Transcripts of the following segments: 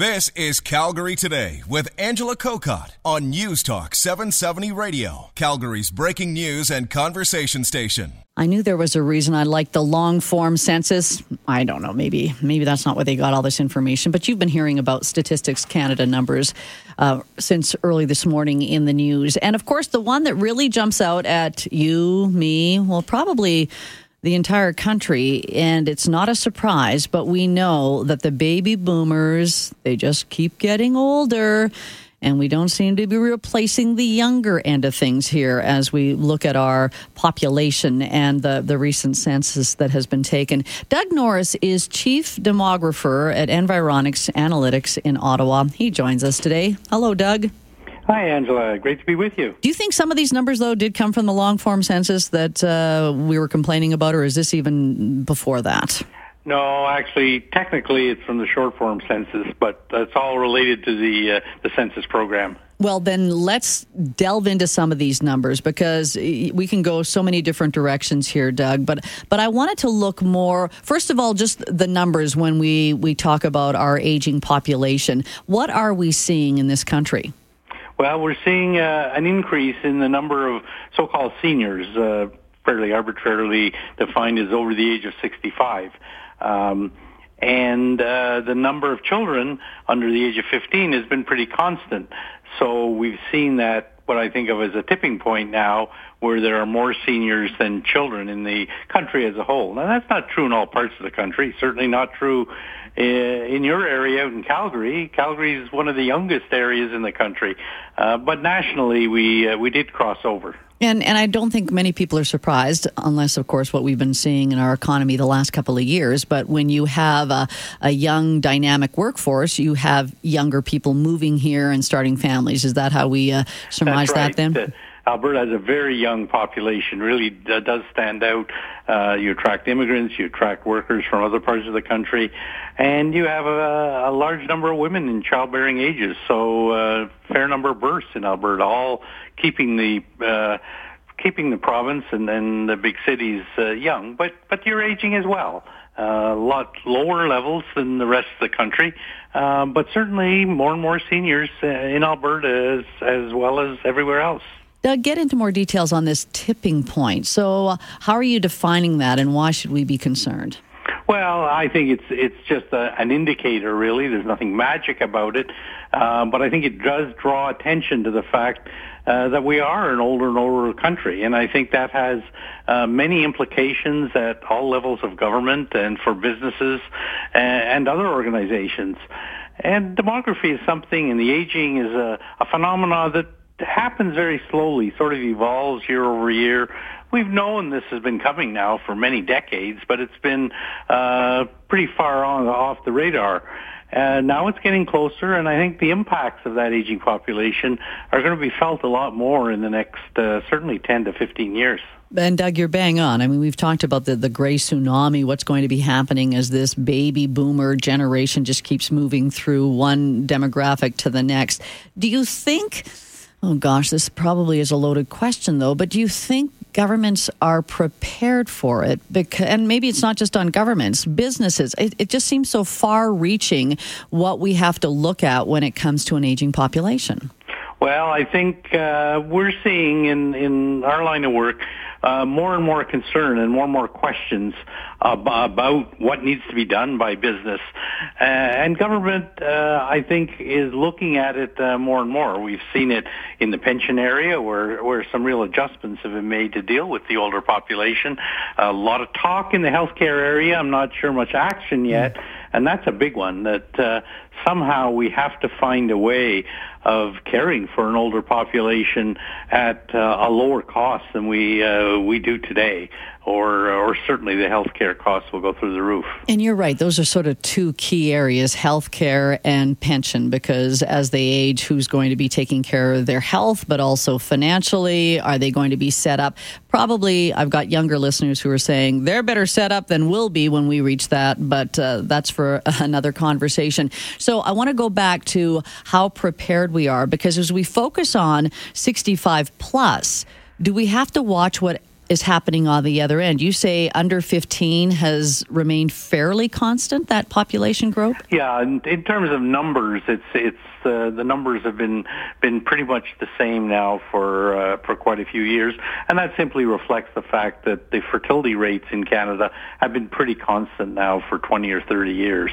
This is Calgary Today with Angela Kokott on News Talk 770 Radio, Calgary's breaking news and conversation station. I knew there was a reason I liked the long form census. I don't know, maybe maybe that's not where they got all this information, but you've been hearing about Statistics Canada numbers uh, since early this morning in the news. And of course, the one that really jumps out at you, me, well, probably the entire country and it's not a surprise but we know that the baby boomers they just keep getting older and we don't seem to be replacing the younger end of things here as we look at our population and the, the recent census that has been taken. Doug Norris is chief demographer at Environics Analytics in Ottawa. He joins us today. Hello, Doug. Hi, Angela. Great to be with you. Do you think some of these numbers, though, did come from the long form census that uh, we were complaining about, or is this even before that? No, actually, technically, it's from the short form census, but it's all related to the uh, the census program. Well, then let's delve into some of these numbers because we can go so many different directions here, Doug. But but I wanted to look more. First of all, just the numbers when we we talk about our aging population. What are we seeing in this country? Well, we're seeing uh, an increase in the number of so-called seniors, uh, fairly arbitrarily defined as over the age of 65. Um, and uh, the number of children under the age of 15 has been pretty constant. So we've seen that what I think of as a tipping point now where there are more seniors than children in the country as a whole. Now that's not true in all parts of the country, certainly not true in your area out in Calgary. Calgary is one of the youngest areas in the country, uh, but nationally we uh, we did cross over. And and I don't think many people are surprised, unless of course what we've been seeing in our economy the last couple of years. But when you have a, a young, dynamic workforce, you have younger people moving here and starting families. Is that how we uh, surmise right. that? Then. The, Alberta has a very young population, really does stand out. Uh, you attract immigrants, you attract workers from other parts of the country, and you have a, a large number of women in childbearing ages. So, uh, fair number of births in Alberta, all keeping the uh, keeping the province and then the big cities uh, young. But but you're aging as well. Uh, a lot lower levels than the rest of the country, uh, but certainly more and more seniors uh, in Alberta as, as well as everywhere else. Doug, get into more details on this tipping point. So, uh, how are you defining that, and why should we be concerned? Well, I think it's it's just a, an indicator, really. There's nothing magic about it, uh, but I think it does draw attention to the fact uh, that we are an older and older country, and I think that has uh, many implications at all levels of government and for businesses and, and other organizations. And demography is something, and the aging is a, a phenomenon that happens very slowly, sort of evolves year over year. We've known this has been coming now for many decades, but it's been uh, pretty far on off the radar. And now it's getting closer, and I think the impacts of that aging population are going to be felt a lot more in the next, uh, certainly 10 to 15 years. And Doug, you're bang on. I mean, we've talked about the, the gray tsunami, what's going to be happening as this baby boomer generation just keeps moving through one demographic to the next. Do you think Oh gosh, this probably is a loaded question though, but do you think governments are prepared for it? Because, and maybe it's not just on governments, businesses. It, it just seems so far reaching what we have to look at when it comes to an aging population. Well, I think uh, we're seeing in, in our line of work uh, more and more concern and more and more questions about what needs to be done by business. Uh, and government, uh, I think, is looking at it uh, more and more. We've seen it in the pension area where, where some real adjustments have been made to deal with the older population. A lot of talk in the healthcare area. I'm not sure much action yet. And that's a big one that uh, somehow we have to find a way of caring for an older population at uh, a lower cost than we uh, we do today or or certainly the healthcare costs will go through the roof. And you're right; those are sort of two key areas: healthcare and pension. Because as they age, who's going to be taking care of their health, but also financially, are they going to be set up? Probably, I've got younger listeners who are saying they're better set up than we'll be when we reach that. But uh, that's for another conversation. So I want to go back to how prepared we are, because as we focus on 65 plus, do we have to watch what is happening on the other end? You say under 15 has remained fairly constant, that population growth? Yeah, in, in terms of numbers, it's it's uh, the numbers have been been pretty much the same now for uh, for quite a few years, and that simply reflects the fact that the fertility rates in Canada have been pretty constant now for 20 or 30 years.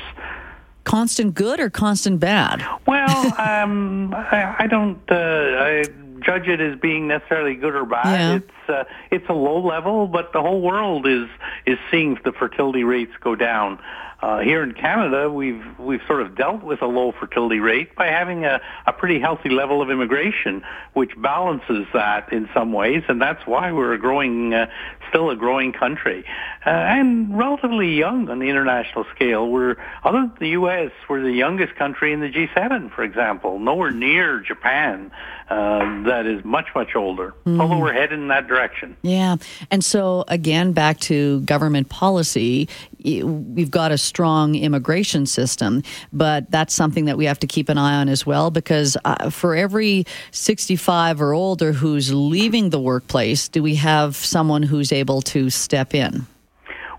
Constant good or constant bad? Well, um, I, I don't. Uh, I, judge it as being necessarily good or bad. Yeah. It's uh, it's a low level, but the whole world is is seeing the fertility rates go down. Uh, here in Canada, we've we've sort of dealt with a low fertility rate by having a, a pretty healthy level of immigration, which balances that in some ways, and that's why we're a growing, uh, still a growing country, uh, and relatively young on the international scale. We're other than the U.S., we're the youngest country in the G7, for example, nowhere near Japan, uh, that is much much older. Although we're heading in that direction. Yeah. And so, again, back to government policy, we've got a strong immigration system, but that's something that we have to keep an eye on as well because uh, for every 65 or older who's leaving the workplace, do we have someone who's able to step in?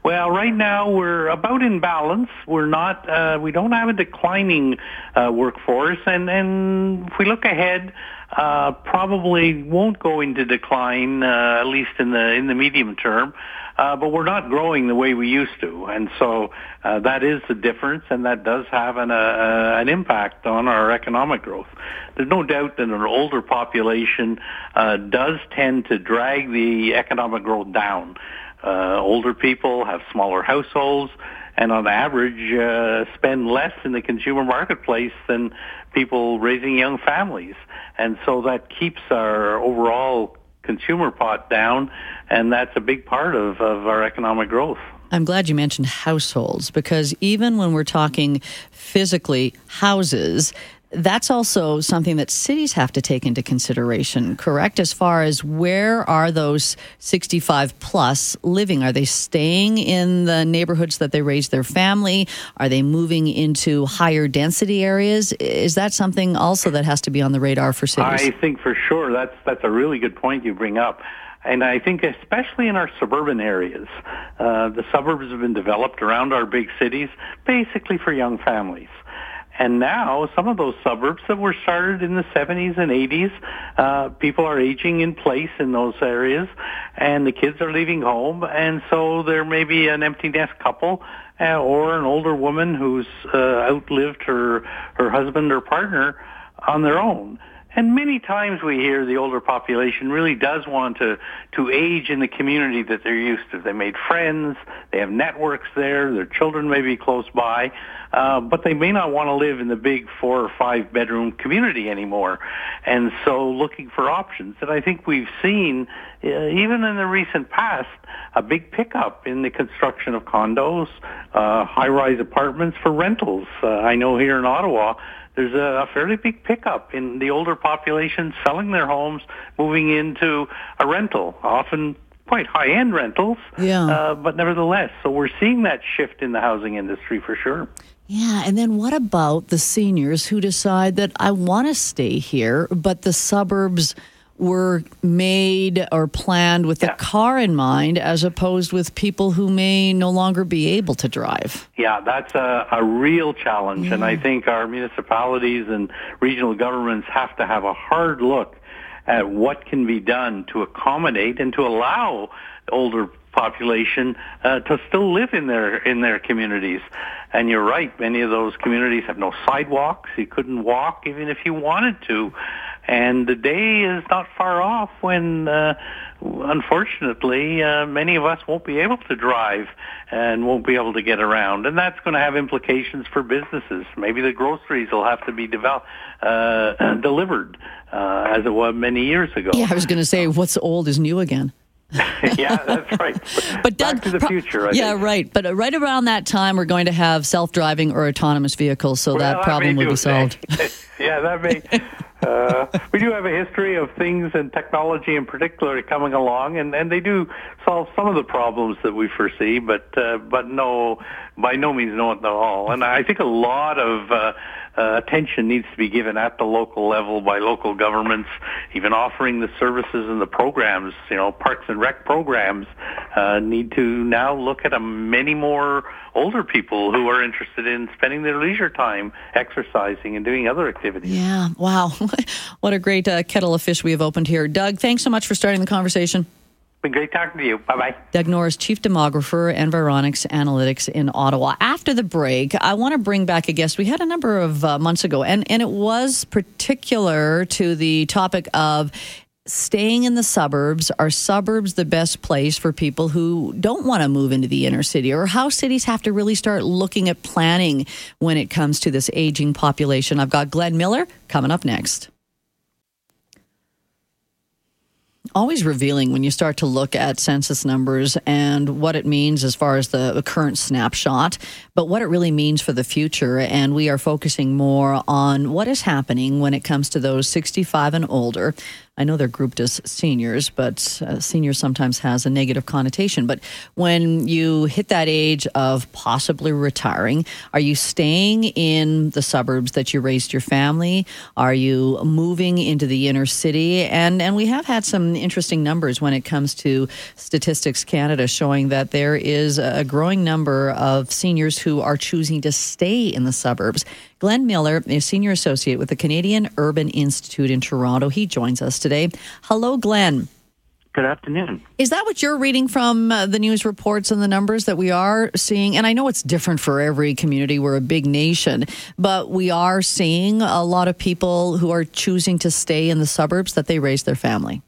Well, right now we're about in balance. We're not. Uh, we don't have a declining uh, workforce, and and if we look ahead, uh, probably won't go into decline uh, at least in the in the medium term. Uh, but we're not growing the way we used to, and so uh, that is the difference, and that does have an, uh, an impact on our economic growth. There's no doubt that an older population uh, does tend to drag the economic growth down. Uh, older people have smaller households and on average uh, spend less in the consumer marketplace than people raising young families. And so that keeps our overall consumer pot down, and that's a big part of, of our economic growth. I'm glad you mentioned households because even when we're talking physically houses, that's also something that cities have to take into consideration, correct? As far as where are those 65 plus living? Are they staying in the neighborhoods that they raised their family? Are they moving into higher density areas? Is that something also that has to be on the radar for cities? I think for sure that's that's a really good point you bring up. And I think especially in our suburban areas, uh, the suburbs have been developed around our big cities basically for young families. And now some of those suburbs that were started in the 70s and 80s, uh, people are aging in place in those areas and the kids are leaving home. And so there may be an empty nest couple uh, or an older woman who's uh, outlived her, her husband or partner on their own. And many times we hear the older population really does want to, to age in the community that they're used to. They made friends, they have networks there, their children may be close by, uh, but they may not want to live in the big four or five bedroom community anymore. And so looking for options. And I think we've seen, uh, even in the recent past, a big pickup in the construction of condos, uh, high-rise apartments for rentals. Uh, I know here in Ottawa, there's a fairly big pickup in the older population selling their homes, moving into a rental, often quite high-end rentals, Yeah. uh, but nevertheless. So we're seeing that shift in the housing industry for sure. Yeah, and then what about the seniors who decide that I want to stay here, but the suburbs were made or planned with Yeah. a car in mind as opposed with people who may no longer be able to drive? Yeah, that's a, a real challenge, and I think our municipalities and regional governments have to have a hard look at what can be done to accommodate and to allow older population uh, to still live in their in their communities. And you're right, many of those communities have no sidewalks. You couldn't walk even if you wanted to. And the day is not far off when, uh, unfortunately, uh, many of us won't be able to drive and won't be able to get around. And that's going to have implications for businesses. Maybe the groceries will have to be developed, uh, delivered uh, as it was many years ago. Yeah, I was going to say, what's old is new again. yeah, that's right. But Doug, Back to the future. I yeah, think. right. But uh, right around that time, we're going to have self-driving or autonomous vehicles, so Well, that problem may will be solved. yeah, that may. Uh, we do have a history of things and technology in particular coming along, and, and they do solve some of the problems that we foresee, but uh, but no, by no means not at all. And I think a lot of uh, uh, attention needs to be given at the local level by local governments, even offering the services and the programs, you know, parks and rec programs, uh, need to now look at a many more older people who are interested in spending their leisure time exercising and doing other activities. Yeah, wow. what a great uh, kettle of fish we have opened here. Doug, thanks so much for starting the conversation. Been great talking to you. Bye bye. Doug Norris, Chief Demographer, Environics Analytics in Ottawa. After the break, I want to bring back a guest we had a number of uh, months ago, and, and it was particular to the topic of staying in the suburbs. Are suburbs the best place for people who don't want to move into the inner city, or how cities have to really start looking at planning when it comes to this aging population? I've got Glenn Miller coming up next. Always revealing when you start to look at census numbers and what it means as far as the current snapshot, but what it really means for the future. And we are focusing more on what is happening when it comes to those 65 and older. I know they're grouped as seniors, but uh, senior sometimes has a negative connotation. But when you hit that age of possibly retiring, are you staying in the suburbs that you raised your family? Are you moving into the inner city? And and we have had some interesting numbers when it comes to Statistics Canada showing that there is a growing number of seniors who are choosing to stay in the suburbs. Glenn Miller is Senior Associate with the Canadian Urban Institute in Toronto. He joins us today. Hello, Glenn. Good afternoon. Is that what you're reading from uh, the news reports and the numbers that we are seeing? And I know it's different for every community. We're a big nation, but we are seeing a lot of people who are choosing to stay in the suburbs that they raise their family.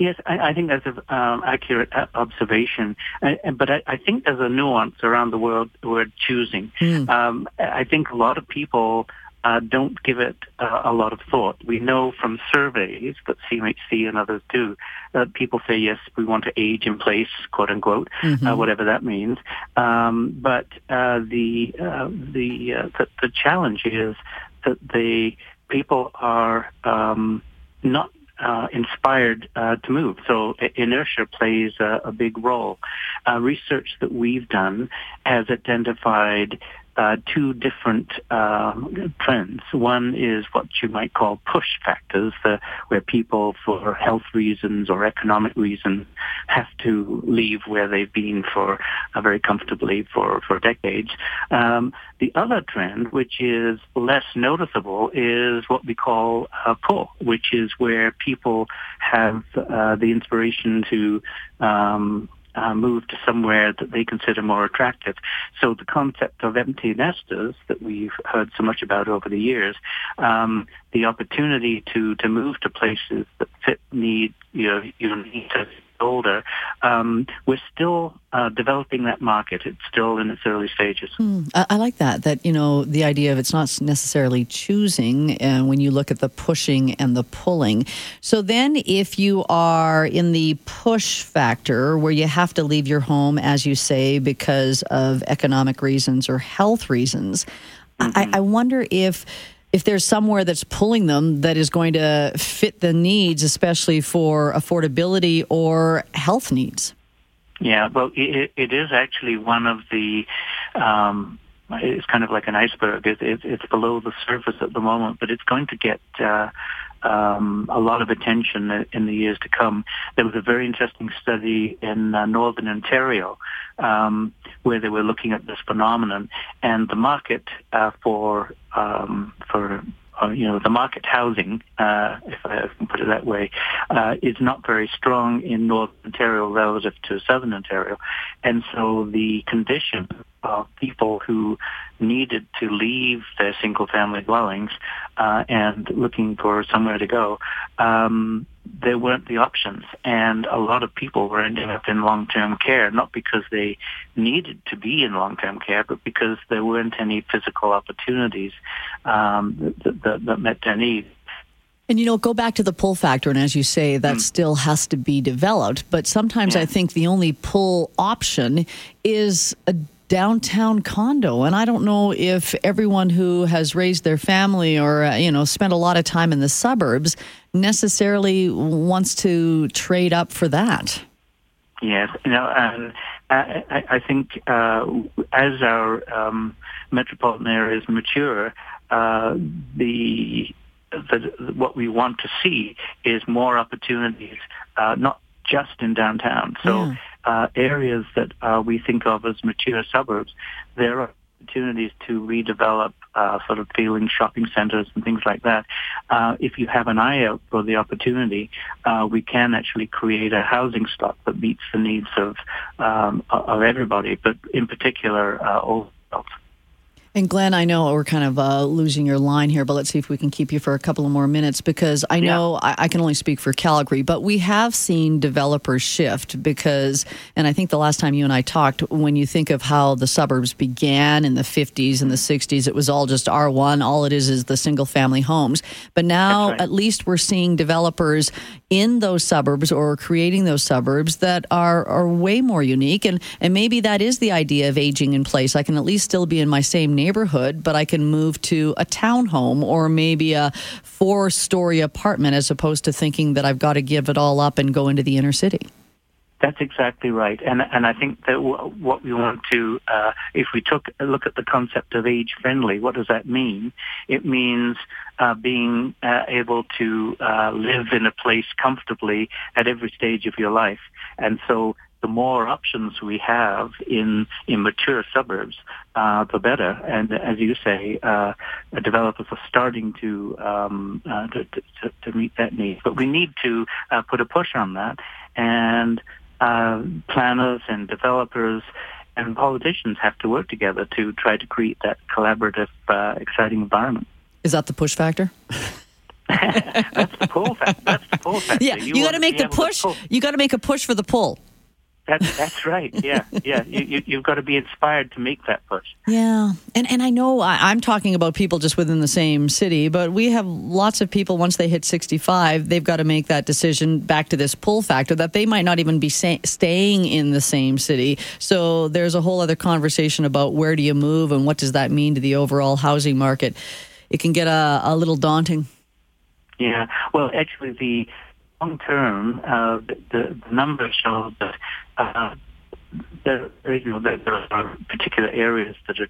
Yes, I, I think that's an um, accurate uh, observation. I, but I, I, think there's a nuance around the word, word choosing. Mm. Um, I think a lot of people uh, don't give it uh, a lot of thought. We know from surveys that CMHC and others do that people say, yes, we want to age in place, quote unquote, uh, mm-hmm. uh, whatever that means. Um, but uh, the uh, the, the, the challenge is that the people are um, not uh, inspired uh, to move. So inertia plays a, a big role. Uh, research that we've done has identified uh, two different um, trends. One is what you might call push factors, where people, for health reasons or economic reasons, have to leave where they've been for uh, very comfortably for for decades. Um, the other trend, which is less noticeable, is what we call a pull, which is where people have uh, the inspiration to um, uh, move to somewhere that they consider more attractive. So the concept of empty nesters that we've heard so much about over the years, um, the opportunity to, to move to places that fit need, you know, your needs as older, um, we're still uh, developing that market. It's still in its early stages. Mm, I, I, like that. That you know the idea of it's not necessarily choosing, and uh, when you look at the pushing and the pulling. So then, if you are in the push factor, where you have to leave your home, as you say, because of economic reasons or health reasons, mm-hmm. I, I wonder if if there's somewhere that's pulling them that is going to fit the needs, especially for affordability or health needs. Yeah, well, it, it is actually one of the. Um, it's kind of like an iceberg. It, it, it's below the surface at the moment, but it's going to get uh, um, a lot of attention in the years to come. There was a very interesting study in uh, northern Ontario um, where they were looking at this phenomenon, and the market uh, for um, for uh, you know, the market housing, uh, if I can put it that way, uh, is not very strong in Northern Ontario relative to Southern Ontario. And so the condition of people who needed to leave their single family dwellings uh, and looking for somewhere to go, um, there weren't the options. And a lot of people were ending up in long-term care, not because they needed to be in long-term care, but because there weren't any physical opportunities um, that, that, that met their needs. And you know, go back to the pull factor, and as you say, that mm. still has to be developed. But sometimes yeah. I think the only pull option is a downtown condo. And I don't know if everyone who has raised their family or, uh, you know, spent a lot of time in the suburbs necessarily wants to trade up for that. Yes, you know, and I, I think uh, as our um, metropolitan areas mature, uh, the, the what we want to see is more opportunities, uh, not just in downtown. So yeah. Uh, areas that uh, we think of as mature suburbs, there are opportunities to redevelop uh, sort of feeling shopping centers and things like that. Uh, if you have an eye out for the opportunity, uh, we can actually create a housing stock that meets the needs of um, of everybody, but in particular, uh, old adults. And Glenn, I know we're kind of uh, losing your line here, but let's see if we can keep you for a couple of more minutes because I know yeah. I, I, can only speak for Calgary, but we have seen developers shift because, and I think the last time you and I talked, when you think of how the suburbs began in the 50s and the 60s, it was all just R1. All it is is the single family homes. But now right. at least we're seeing developers in those suburbs or creating those suburbs that are, are way more unique. And, and maybe that is the idea of aging in place. I can at least still be in my same neighborhood, but I can move to a townhome or maybe a four story apartment as opposed to thinking that I've got to give it all up and go into the inner city. That's exactly right, and and I think that w- what we want to, uh, if we took a look at the concept of age friendly, what does that mean? It means uh, being uh, able to uh, live in a place comfortably at every stage of your life, and so the more options we have in in mature suburbs, uh, the better. And as you say, uh, developers are starting to, um, to, to, to meet that need. But we need to put a push on that, and planners and developers and politicians have to work together to try to create that collaborative, exciting environment. Is that the push factor? that's the pull factor. That's the pull factor. Yeah, you, you got to make the push. You got to make a push for the pull. That's that's right. Yeah, yeah. You, you have got to be inspired to make that push. Yeah, and and I know I, am talking about people just within the same city, but we have lots of people once they hit 65, they've got to make that decision back to this pull factor that they might not even be say, staying in the same city. So there's a whole other conversation about where do you move and what does that mean to the overall housing market. It can get a, a little daunting. Yeah. Well, actually, the long term, uh, the, the numbers show that uh, there, you know, there, are particular areas that are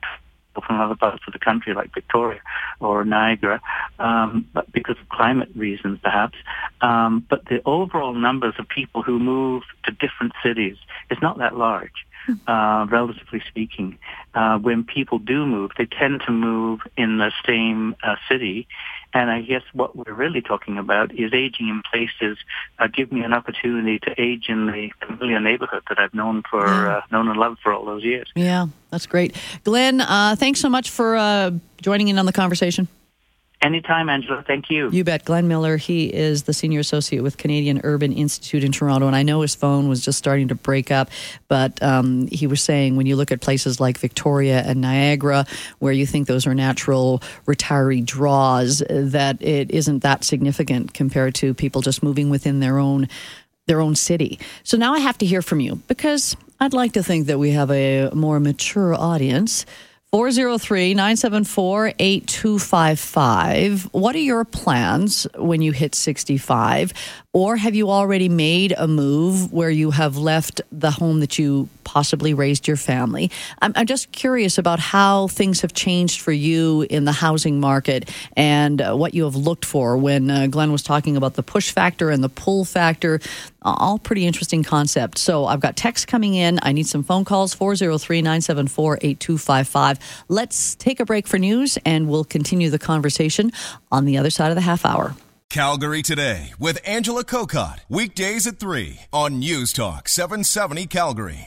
from other parts of the country, like Victoria or Niagara, um, but because of climate reasons, perhaps. Um, but the overall numbers of people who move to different cities is not that large. Uh, relatively speaking, uh, when people do move, they tend to move in the same uh, city, and I guess what we're really talking about is aging in places. Uh, give me an opportunity to age in the familiar neighborhood that I've known for uh, known and loved for all those years. Yeah, that's great, Glenn. Uh, thanks so much for uh, joining in on the conversation. Anytime, Angela. Thank you. You bet. Glenn Miller, he is the senior associate with Canadian Urban Institute in Toronto. And I know his phone was just starting to break up, but um, he was saying when you look at places like Victoria and Niagara, where you think those are natural retiree draws, that it isn't that significant compared to people just moving within their own their own city. So now I have to hear from you because I'd like to think that we have a more mature audience 403 974 8255. What are your plans when you hit 65? Or have you already made a move where you have left the home that you possibly raised your family? I'm, I'm just curious about how things have changed for you in the housing market and uh, what you have looked for when uh, Glenn was talking about the push factor and the pull factor. All pretty interesting concepts. So I've got texts coming in. I need some phone calls 403 974 8255. Let's take a break for news and we'll continue the conversation on the other side of the half hour. Calgary Today with Angela Kokott. Weekdays at 3 on News Talk 770 Calgary.